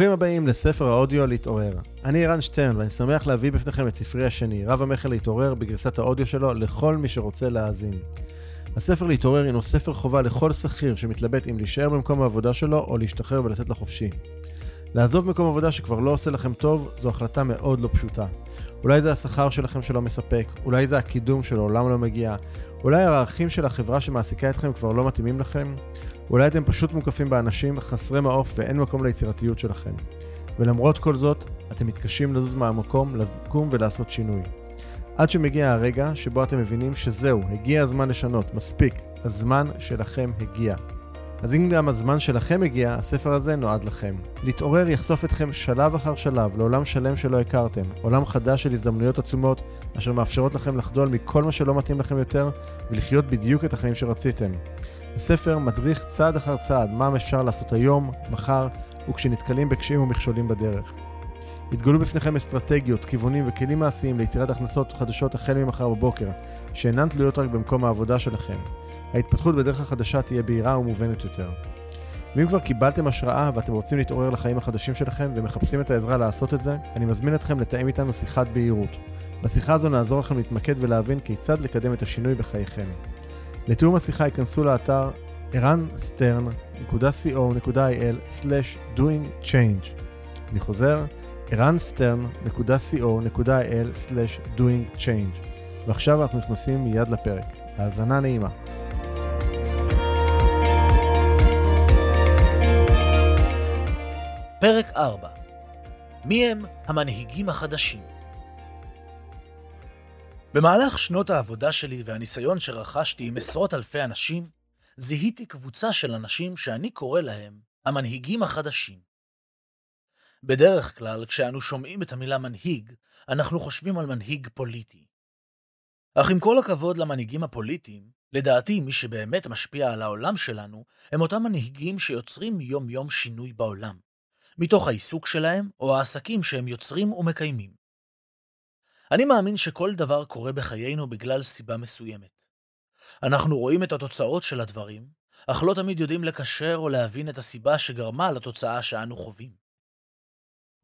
ברוכים הבאים לספר האודיו להתעורר. אני ערן שטרן ואני שמח להביא בפניכם את ספרי השני, רב המכר להתעורר, בגרסת האודיו שלו לכל מי שרוצה להאזין. הספר להתעורר הינו ספר חובה לכל שכיר שמתלבט אם להישאר במקום העבודה שלו או להשתחרר ולצאת לחופשי. לעזוב מקום עבודה שכבר לא עושה לכם טוב, זו החלטה מאוד לא פשוטה. אולי זה השכר שלכם שלא מספק, אולי זה הקידום שלעולם לא מגיע, אולי הערכים של החברה שמעסיקה אתכם כבר לא מתאימים לכם, אולי אתם פשוט מוקפים באנשים חסרי מעוף ואין מקום ליצירתיות שלכם. ולמרות כל זאת, אתם מתקשים לזוז מהמקום, לקום ולעשות שינוי. עד שמגיע הרגע שבו אתם מבינים שזהו, הגיע הזמן לשנות, מספיק, הזמן שלכם הגיע. אז אם גם הזמן שלכם הגיע, הספר הזה נועד לכם. להתעורר יחשוף אתכם שלב אחר שלב לעולם שלם שלא הכרתם, עולם חדש של הזדמנויות עצומות, אשר מאפשרות לכם לחדול מכל מה שלא מתאים לכם יותר, ולחיות בדיוק את החיים שרציתם. הספר מדריך צעד אחר צעד מה אפשר לעשות היום, מחר, וכשנתקלים בקשיים ומכשולים בדרך. יתגלו בפניכם אסטרטגיות, כיוונים וכלים מעשיים ליצירת הכנסות חדשות החל ממחר בבוקר, שאינן תלויות רק במקום העבודה שלכם. ההתפתחות בדרך החדשה תהיה בהירה ומובנת יותר. ואם כבר קיבלתם השראה ואתם רוצים להתעורר לחיים החדשים שלכם ומחפשים את העזרה לעשות את זה, אני מזמין אתכם לתאם איתנו שיחת בהירות. בשיחה הזו נעזור לכם להתמקד ולהבין כיצד לקדם את השינוי בחייכם. לתיאום השיחה ייכנסו לאתר ערנסטרן.co.il/doingchange אני חוזר, ערנסטרן.co.il/doingchange ועכשיו אנחנו נכנסים מיד לפרק. האזנה נעימה. פרק 4 מי הם המנהיגים החדשים? במהלך שנות העבודה שלי והניסיון שרכשתי עם עשרות אלפי אנשים, זיהיתי קבוצה של אנשים שאני קורא להם המנהיגים החדשים. בדרך כלל, כשאנו שומעים את המילה מנהיג, אנחנו חושבים על מנהיג פוליטי. אך עם כל הכבוד למנהיגים הפוליטיים, לדעתי מי שבאמת משפיע על העולם שלנו, הם אותם מנהיגים שיוצרים יום-יום שינוי בעולם, מתוך העיסוק שלהם או העסקים שהם יוצרים ומקיימים. אני מאמין שכל דבר קורה בחיינו בגלל סיבה מסוימת. אנחנו רואים את התוצאות של הדברים, אך לא תמיד יודעים לקשר או להבין את הסיבה שגרמה לתוצאה שאנו חווים.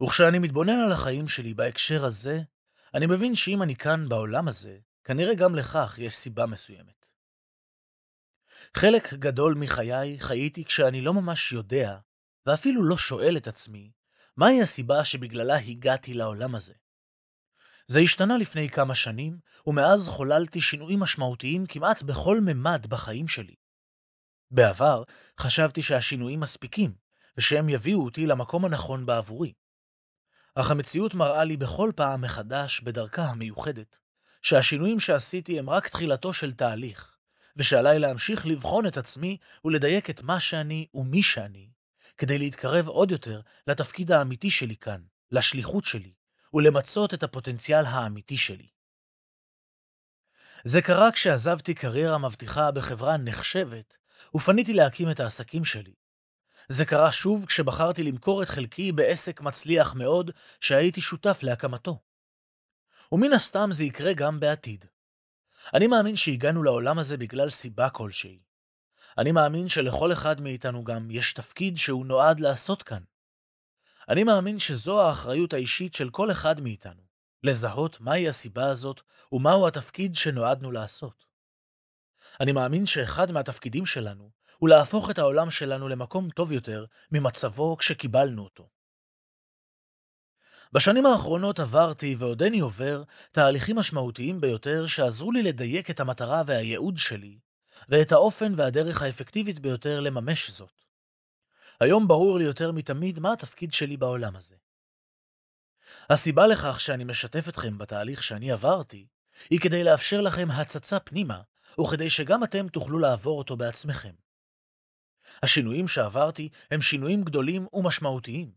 וכשאני מתבונן על החיים שלי בהקשר הזה, אני מבין שאם אני כאן בעולם הזה, כנראה גם לכך יש סיבה מסוימת. חלק גדול מחיי חייתי כשאני לא ממש יודע, ואפילו לא שואל את עצמי, מהי הסיבה שבגללה הגעתי לעולם הזה. זה השתנה לפני כמה שנים, ומאז חוללתי שינויים משמעותיים כמעט בכל ממד בחיים שלי. בעבר חשבתי שהשינויים מספיקים, ושהם יביאו אותי למקום הנכון בעבורי. אך המציאות מראה לי בכל פעם מחדש, בדרכה המיוחדת, שהשינויים שעשיתי הם רק תחילתו של תהליך, ושעליי להמשיך לבחון את עצמי ולדייק את מה שאני ומי שאני, כדי להתקרב עוד יותר לתפקיד האמיתי שלי כאן, לשליחות שלי, ולמצות את הפוטנציאל האמיתי שלי. זה קרה כשעזבתי קריירה מבטיחה בחברה נחשבת, ופניתי להקים את העסקים שלי. זה קרה שוב כשבחרתי למכור את חלקי בעסק מצליח מאוד שהייתי שותף להקמתו. ומן הסתם זה יקרה גם בעתיד. אני מאמין שהגענו לעולם הזה בגלל סיבה כלשהי. אני מאמין שלכל אחד מאיתנו גם יש תפקיד שהוא נועד לעשות כאן. אני מאמין שזו האחריות האישית של כל אחד מאיתנו, לזהות מהי הסיבה הזאת ומהו התפקיד שנועדנו לעשות. אני מאמין שאחד מהתפקידים שלנו הוא להפוך את העולם שלנו למקום טוב יותר ממצבו כשקיבלנו אותו. בשנים האחרונות עברתי ועודני עובר תהליכים משמעותיים ביותר שעזרו לי לדייק את המטרה והייעוד שלי, ואת האופן והדרך האפקטיבית ביותר לממש זאת. היום ברור לי יותר מתמיד מה התפקיד שלי בעולם הזה. הסיבה לכך שאני משתף אתכם בתהליך שאני עברתי, היא כדי לאפשר לכם הצצה פנימה, וכדי שגם אתם תוכלו לעבור אותו בעצמכם. השינויים שעברתי הם שינויים גדולים ומשמעותיים,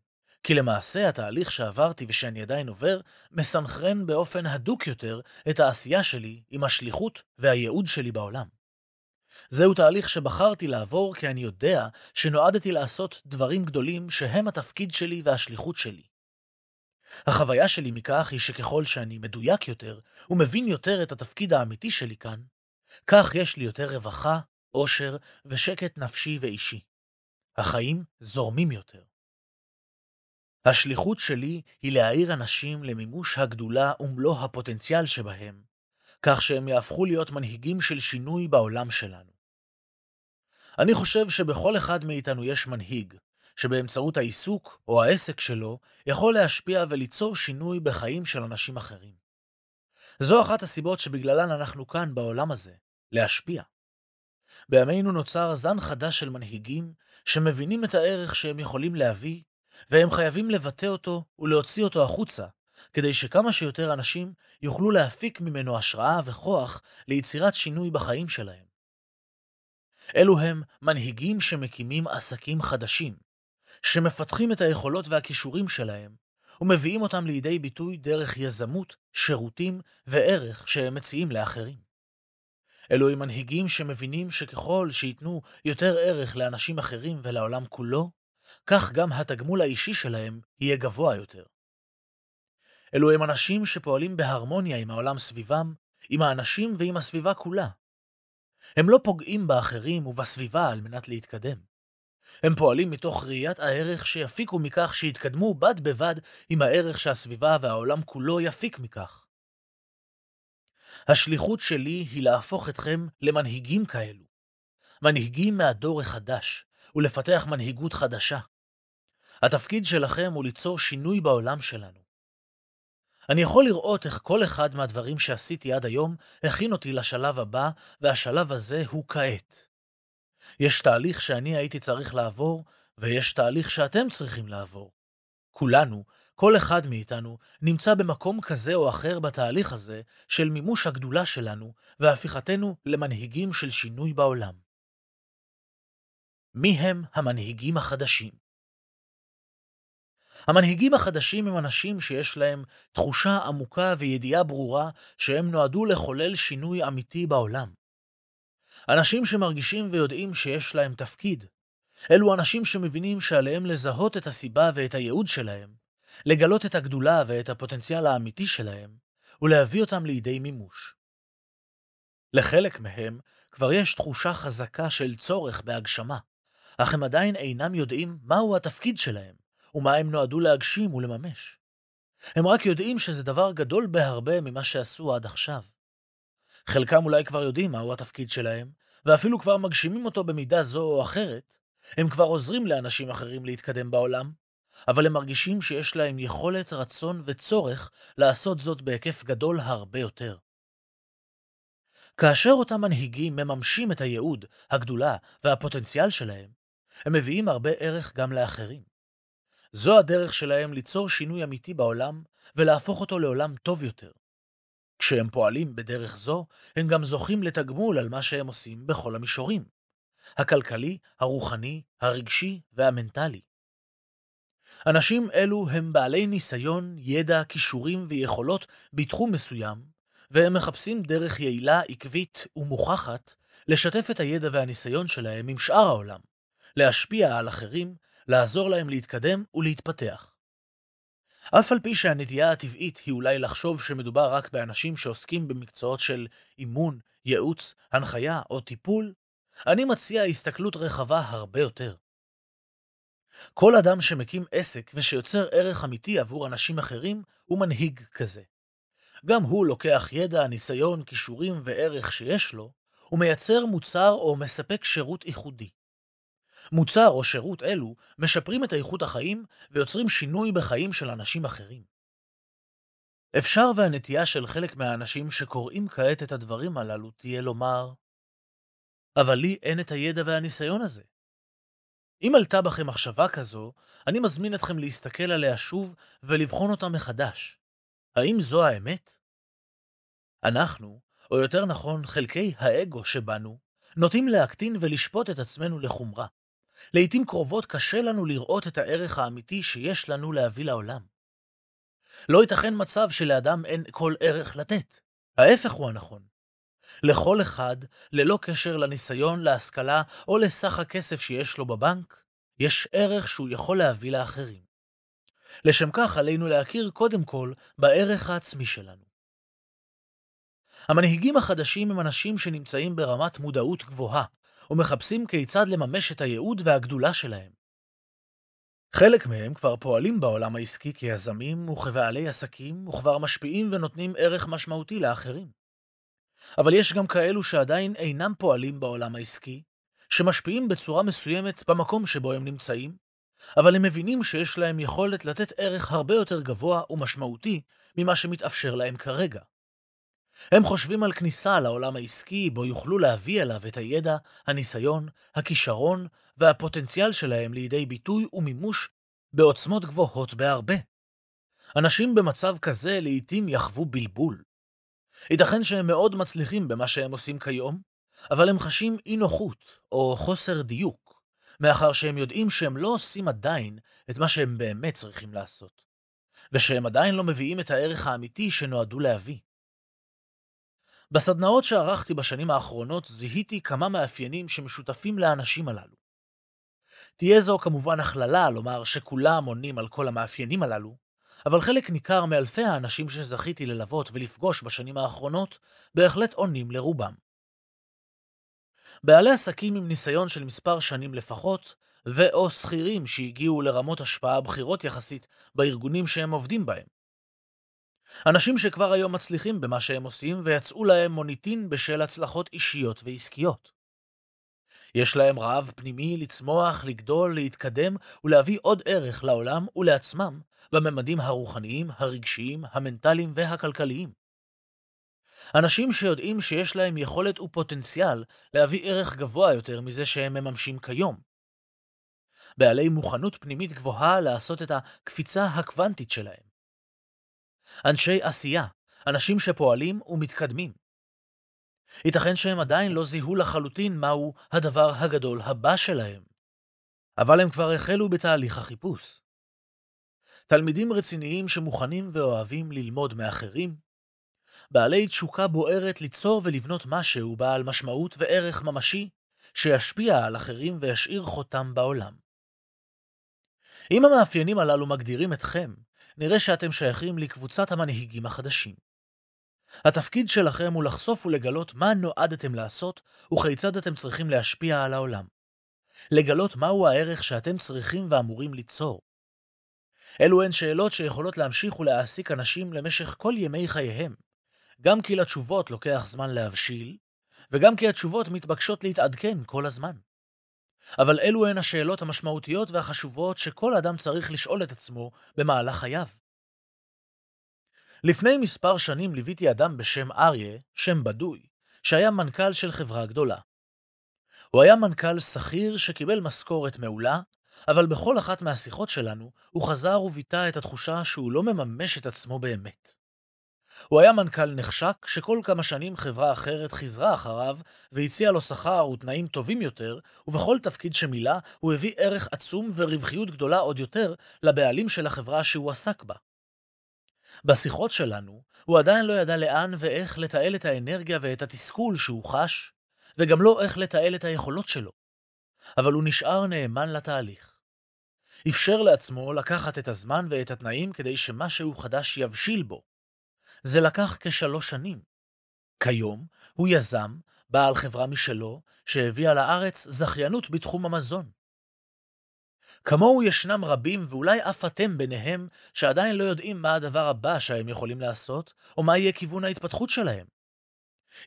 כי למעשה התהליך שעברתי ושאני עדיין עובר, מסנכרן באופן הדוק יותר את העשייה שלי עם השליחות והייעוד שלי בעולם. זהו תהליך שבחרתי לעבור כי אני יודע שנועדתי לעשות דברים גדולים שהם התפקיד שלי והשליחות שלי. החוויה שלי מכך היא שככל שאני מדויק יותר ומבין יותר את התפקיד האמיתי שלי כאן, כך יש לי יותר רווחה, עושר ושקט נפשי ואישי. החיים זורמים יותר. השליחות שלי היא להעיר אנשים למימוש הגדולה ומלוא הפוטנציאל שבהם, כך שהם יהפכו להיות מנהיגים של שינוי בעולם שלנו. אני חושב שבכל אחד מאיתנו יש מנהיג, שבאמצעות העיסוק או העסק שלו יכול להשפיע וליצור שינוי בחיים של אנשים אחרים. זו אחת הסיבות שבגללן אנחנו כאן בעולם הזה, להשפיע. בימינו נוצר זן חדש של מנהיגים שמבינים את הערך שהם יכולים להביא, והם חייבים לבטא אותו ולהוציא אותו החוצה, כדי שכמה שיותר אנשים יוכלו להפיק ממנו השראה וכוח ליצירת שינוי בחיים שלהם. אלו הם מנהיגים שמקימים עסקים חדשים, שמפתחים את היכולות והכישורים שלהם, ומביאים אותם לידי ביטוי דרך יזמות, שירותים וערך שהם מציעים לאחרים. אלו הם מנהיגים שמבינים שככל שייתנו יותר ערך לאנשים אחרים ולעולם כולו, כך גם התגמול האישי שלהם יהיה גבוה יותר. אלו הם אנשים שפועלים בהרמוניה עם העולם סביבם, עם האנשים ועם הסביבה כולה. הם לא פוגעים באחרים ובסביבה על מנת להתקדם. הם פועלים מתוך ראיית הערך שיפיקו מכך שיתקדמו בד בבד עם הערך שהסביבה והעולם כולו יפיק מכך. השליחות שלי היא להפוך אתכם למנהיגים כאלו. מנהיגים מהדור החדש, ולפתח מנהיגות חדשה. התפקיד שלכם הוא ליצור שינוי בעולם שלנו. אני יכול לראות איך כל אחד מהדברים שעשיתי עד היום הכין אותי לשלב הבא, והשלב הזה הוא כעת. יש תהליך שאני הייתי צריך לעבור, ויש תהליך שאתם צריכים לעבור. כולנו, כל אחד מאיתנו, נמצא במקום כזה או אחר בתהליך הזה של מימוש הגדולה שלנו והפיכתנו למנהיגים של שינוי בעולם. מי הם המנהיגים החדשים? המנהיגים החדשים הם אנשים שיש להם תחושה עמוקה וידיעה ברורה שהם נועדו לחולל שינוי אמיתי בעולם. אנשים שמרגישים ויודעים שיש להם תפקיד. אלו אנשים שמבינים שעליהם לזהות את הסיבה ואת הייעוד שלהם, לגלות את הגדולה ואת הפוטנציאל האמיתי שלהם, ולהביא אותם לידי מימוש. לחלק מהם כבר יש תחושה חזקה של צורך בהגשמה, אך הם עדיין אינם יודעים מהו התפקיד שלהם, ומה הם נועדו להגשים ולממש. הם רק יודעים שזה דבר גדול בהרבה ממה שעשו עד עכשיו. חלקם אולי כבר יודעים מהו התפקיד שלהם, ואפילו כבר מגשימים אותו במידה זו או אחרת. הם כבר עוזרים לאנשים אחרים להתקדם בעולם, אבל הם מרגישים שיש להם יכולת, רצון וצורך לעשות זאת בהיקף גדול הרבה יותר. כאשר אותם מנהיגים מממשים את הייעוד, הגדולה והפוטנציאל שלהם, הם מביאים הרבה ערך גם לאחרים. זו הדרך שלהם ליצור שינוי אמיתי בעולם ולהפוך אותו לעולם טוב יותר. כשהם פועלים בדרך זו, הם גם זוכים לתגמול על מה שהם עושים בכל המישורים. הכלכלי, הרוחני, הרגשי והמנטלי. אנשים אלו הם בעלי ניסיון, ידע, כישורים ויכולות בתחום מסוים, והם מחפשים דרך יעילה, עקבית ומוכחת לשתף את הידע והניסיון שלהם עם שאר העולם, להשפיע על אחרים, לעזור להם להתקדם ולהתפתח. אף על פי שהנטייה הטבעית היא אולי לחשוב שמדובר רק באנשים שעוסקים במקצועות של אימון, ייעוץ, הנחיה או טיפול, אני מציע הסתכלות רחבה הרבה יותר. כל אדם שמקים עסק ושיוצר ערך אמיתי עבור אנשים אחרים, הוא מנהיג כזה. גם הוא לוקח ידע, ניסיון, כישורים וערך שיש לו, ומייצר מוצר או מספק שירות ייחודי. מוצר או שירות אלו משפרים את איכות החיים ויוצרים שינוי בחיים של אנשים אחרים. אפשר והנטייה של חלק מהאנשים שקוראים כעת את הדברים הללו תהיה לומר, אבל לי אין את הידע והניסיון הזה. אם עלתה בכם מחשבה כזו, אני מזמין אתכם להסתכל עליה שוב ולבחון אותה מחדש. האם זו האמת? אנחנו, או יותר נכון חלקי האגו שבנו, נוטים להקטין ולשפוט את עצמנו לחומרה. לעתים קרובות קשה לנו לראות את הערך האמיתי שיש לנו להביא לעולם. לא ייתכן מצב שלאדם אין כל ערך לתת. ההפך הוא הנכון. לכל אחד, ללא קשר לניסיון, להשכלה או לסך הכסף שיש לו בבנק, יש ערך שהוא יכול להביא לאחרים. לשם כך עלינו להכיר קודם כל בערך העצמי שלנו. המנהיגים החדשים הם אנשים שנמצאים ברמת מודעות גבוהה, ומחפשים כיצד לממש את הייעוד והגדולה שלהם. חלק מהם כבר פועלים בעולם העסקי כיזמים וכבעלי עסקים, וכבר משפיעים ונותנים ערך משמעותי לאחרים. אבל יש גם כאלו שעדיין אינם פועלים בעולם העסקי, שמשפיעים בצורה מסוימת במקום שבו הם נמצאים, אבל הם מבינים שיש להם יכולת לתת ערך הרבה יותר גבוה ומשמעותי ממה שמתאפשר להם כרגע. הם חושבים על כניסה לעולם העסקי, בו יוכלו להביא אליו את הידע, הניסיון, הכישרון והפוטנציאל שלהם לידי ביטוי ומימוש בעוצמות גבוהות בהרבה. אנשים במצב כזה לעתים יחוו בלבול. ייתכן שהם מאוד מצליחים במה שהם עושים כיום, אבל הם חשים אי נוחות או חוסר דיוק, מאחר שהם יודעים שהם לא עושים עדיין את מה שהם באמת צריכים לעשות, ושהם עדיין לא מביאים את הערך האמיתי שנועדו להביא. בסדנאות שערכתי בשנים האחרונות זיהיתי כמה מאפיינים שמשותפים לאנשים הללו. תהיה זו כמובן הכללה לומר שכולם עונים על כל המאפיינים הללו, אבל חלק ניכר מאלפי האנשים שזכיתי ללוות ולפגוש בשנים האחרונות בהחלט עונים לרובם. בעלי עסקים עם ניסיון של מספר שנים לפחות, ו/או שכירים שהגיעו לרמות השפעה בכירות יחסית בארגונים שהם עובדים בהם. אנשים שכבר היום מצליחים במה שהם עושים ויצאו להם מוניטין בשל הצלחות אישיות ועסקיות. יש להם רעב פנימי לצמוח, לגדול, להתקדם ולהביא עוד ערך לעולם ולעצמם בממדים הרוחניים, הרגשיים, המנטליים והכלכליים. אנשים שיודעים שיש להם יכולת ופוטנציאל להביא ערך גבוה יותר מזה שהם מממשים כיום. בעלי מוכנות פנימית גבוהה לעשות את הקפיצה הקוונטית שלהם. אנשי עשייה, אנשים שפועלים ומתקדמים. ייתכן שהם עדיין לא זיהו לחלוטין מהו הדבר הגדול הבא שלהם, אבל הם כבר החלו בתהליך החיפוש. תלמידים רציניים שמוכנים ואוהבים ללמוד מאחרים, בעלי תשוקה בוערת ליצור ולבנות משהו בעל משמעות וערך ממשי, שישפיע על אחרים וישאיר חותם בעולם. אם המאפיינים הללו מגדירים אתכם, נראה שאתם שייכים לקבוצת המנהיגים החדשים. התפקיד שלכם הוא לחשוף ולגלות מה נועדתם לעשות וכיצד אתם צריכים להשפיע על העולם. לגלות מהו הערך שאתם צריכים ואמורים ליצור. אלו הן שאלות שיכולות להמשיך ולהעסיק אנשים למשך כל ימי חייהם, גם כי לתשובות לוקח זמן להבשיל, וגם כי התשובות מתבקשות להתעדכן כל הזמן. אבל אלו הן השאלות המשמעותיות והחשובות שכל אדם צריך לשאול את עצמו במהלך חייו. לפני מספר שנים ליוויתי אדם בשם אריה, שם בדוי, שהיה מנכ"ל של חברה גדולה. הוא היה מנכ"ל שכיר שקיבל משכורת מעולה, אבל בכל אחת מהשיחות שלנו הוא חזר וביטא את התחושה שהוא לא מממש את עצמו באמת. הוא היה מנכ"ל נחשק, שכל כמה שנים חברה אחרת חיזרה אחריו והציעה לו שכר ותנאים טובים יותר, ובכל תפקיד שמילא הוא הביא ערך עצום ורווחיות גדולה עוד יותר לבעלים של החברה שהוא עסק בה. בשיחות שלנו, הוא עדיין לא ידע לאן ואיך לתעל את האנרגיה ואת התסכול שהוא חש, וגם לא איך לתעל את היכולות שלו. אבל הוא נשאר נאמן לתהליך. אפשר לעצמו לקחת את הזמן ואת התנאים כדי שמשהו חדש יבשיל בו. זה לקח כשלוש שנים. כיום הוא יזם, בעל חברה משלו, שהביאה לארץ זכיינות בתחום המזון. כמוהו ישנם רבים, ואולי אף אתם ביניהם, שעדיין לא יודעים מה הדבר הבא שהם יכולים לעשות, או מה יהיה כיוון ההתפתחות שלהם.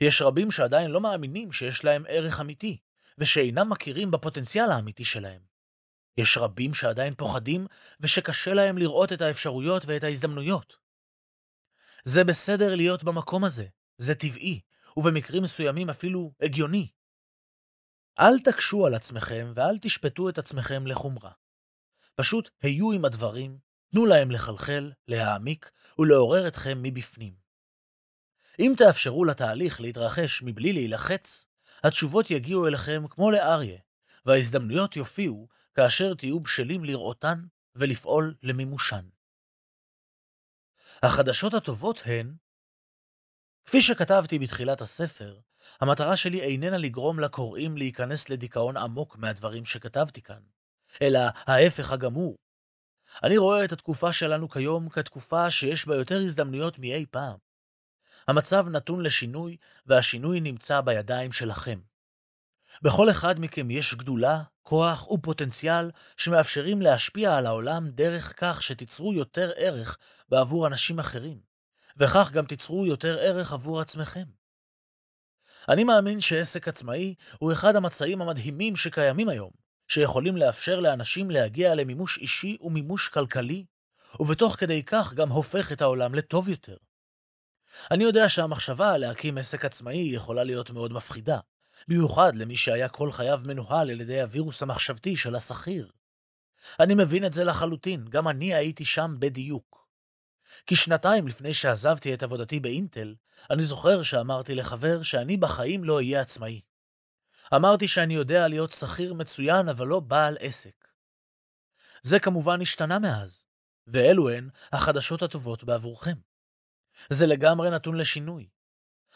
יש רבים שעדיין לא מאמינים שיש להם ערך אמיתי, ושאינם מכירים בפוטנציאל האמיתי שלהם. יש רבים שעדיין פוחדים, ושקשה להם לראות את האפשרויות ואת ההזדמנויות. זה בסדר להיות במקום הזה, זה טבעי, ובמקרים מסוימים אפילו הגיוני. אל תקשו על עצמכם ואל תשפטו את עצמכם לחומרה. פשוט היו עם הדברים, תנו להם לחלחל, להעמיק ולעורר אתכם מבפנים. אם תאפשרו לתהליך להתרחש מבלי להילחץ, התשובות יגיעו אליכם כמו לאריה, וההזדמנויות יופיעו כאשר תהיו בשלים לראותן ולפעול למימושן. החדשות הטובות הן, כפי שכתבתי בתחילת הספר, המטרה שלי איננה לגרום לקוראים להיכנס לדיכאון עמוק מהדברים שכתבתי כאן, אלא ההפך הגמור. אני רואה את התקופה שלנו כיום כתקופה שיש בה יותר הזדמנויות מאי פעם. המצב נתון לשינוי, והשינוי נמצא בידיים שלכם. בכל אחד מכם יש גדולה, כוח ופוטנציאל שמאפשרים להשפיע על העולם דרך כך שתיצרו יותר ערך בעבור אנשים אחרים, וכך גם תיצרו יותר ערך עבור עצמכם. אני מאמין שעסק עצמאי הוא אחד המצעים המדהימים שקיימים היום, שיכולים לאפשר לאנשים להגיע למימוש אישי ומימוש כלכלי, ובתוך כדי כך גם הופך את העולם לטוב יותר. אני יודע שהמחשבה להקים עסק עצמאי יכולה להיות מאוד מפחידה, במיוחד למי שהיה כל חייו מנוהל על ידי הווירוס המחשבתי של השכיר. אני מבין את זה לחלוטין, גם אני הייתי שם בדיוק. כי שנתיים לפני שעזבתי את עבודתי באינטל, אני זוכר שאמרתי לחבר שאני בחיים לא אהיה עצמאי. אמרתי שאני יודע להיות שכיר מצוין, אבל לא בעל עסק. זה כמובן השתנה מאז, ואלו הן החדשות הטובות בעבורכם. זה לגמרי נתון לשינוי.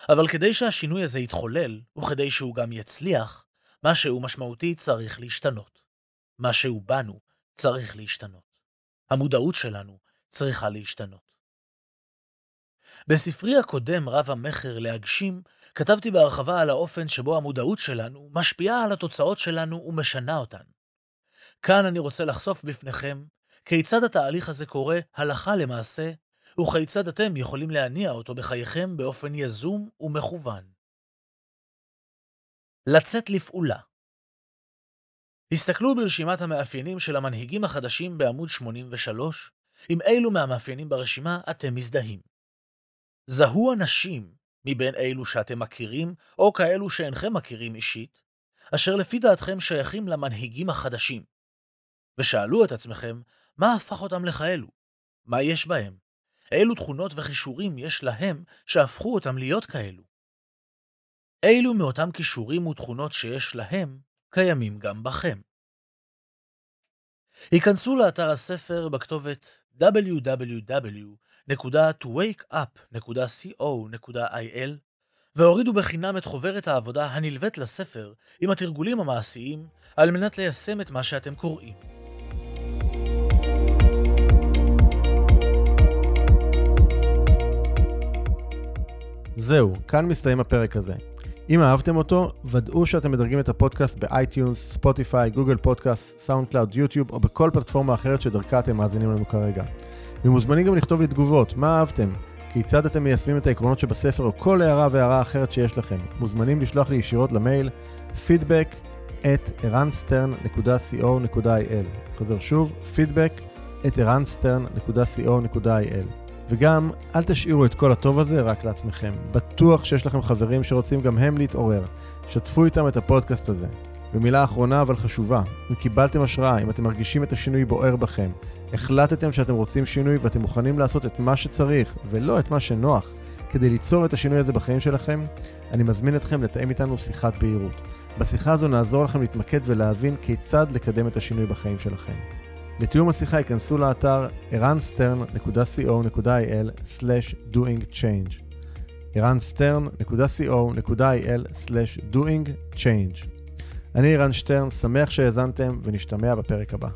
אבל כדי שהשינוי הזה יתחולל, וכדי שהוא גם יצליח, משהו משמעותי צריך להשתנות. משהו בנו צריך להשתנות. המודעות שלנו צריכה להשתנות. בספרי הקודם, רב המכר להגשים, כתבתי בהרחבה על האופן שבו המודעות שלנו משפיעה על התוצאות שלנו ומשנה אותן. כאן אני רוצה לחשוף בפניכם כיצד התהליך הזה קורה הלכה למעשה וכיצד אתם יכולים להניע אותו בחייכם באופן יזום ומכוון. לצאת לפעולה הסתכלו ברשימת המאפיינים של המנהיגים החדשים בעמוד 83, עם אילו מהמאפיינים ברשימה אתם מזדהים. זהו אנשים מבין אילו שאתם מכירים, או כאלו שאינכם מכירים אישית, אשר לפי דעתכם שייכים למנהיגים החדשים. ושאלו את עצמכם, מה הפך אותם לכאלו? מה יש בהם? אילו תכונות וכישורים יש להם שהפכו אותם להיות כאלו? אילו מאותם כישורים ותכונות שיש להם, קיימים גם בכם. היכנסו לאתר הספר בכתובת www.towakeup.co.il והורידו בחינם את חוברת העבודה הנלווית לספר עם התרגולים המעשיים על מנת ליישם את מה שאתם קוראים. זהו, כאן מסתיים הפרק הזה. אם אהבתם אותו, ודאו שאתם מדרגים את הפודקאסט באייטיונס, ספוטיפיי, גוגל פודקאסט, סאונד קלאוד, יוטיוב או בכל פלטפורמה אחרת שדרכה אתם מאזינים לנו כרגע. ומוזמנים גם לכתוב לי תגובות, מה אהבתם? כיצד אתם מיישמים את העקרונות שבספר או כל הערה והערה אחרת שיש לכם. מוזמנים לשלוח לי ישירות למייל feedback at ערנסטרן.co.il חוזר שוב, feedback at ערנסטרן.co.il וגם, אל תשאירו את כל הטוב הזה רק לעצמכם. בטוח שיש לכם חברים שרוצים גם הם להתעורר. שתפו איתם את הפודקאסט הזה. ומילה אחרונה אבל חשובה, אם קיבלתם השראה, אם אתם מרגישים את השינוי בוער בכם, החלטתם שאתם רוצים שינוי ואתם מוכנים לעשות את מה שצריך ולא את מה שנוח כדי ליצור את השינוי הזה בחיים שלכם, אני מזמין אתכם לתאם איתנו שיחת בהירות. בשיחה הזו נעזור לכם להתמקד ולהבין כיצד לקדם את השינוי בחיים שלכם. לתיאום השיחה ייכנסו לאתר ערנסטרן.co.il/doingchange ערנסטרן.co.il/doingchange אני ערן שטרן, שמח שהאזנתם ונשתמע בפרק הבא.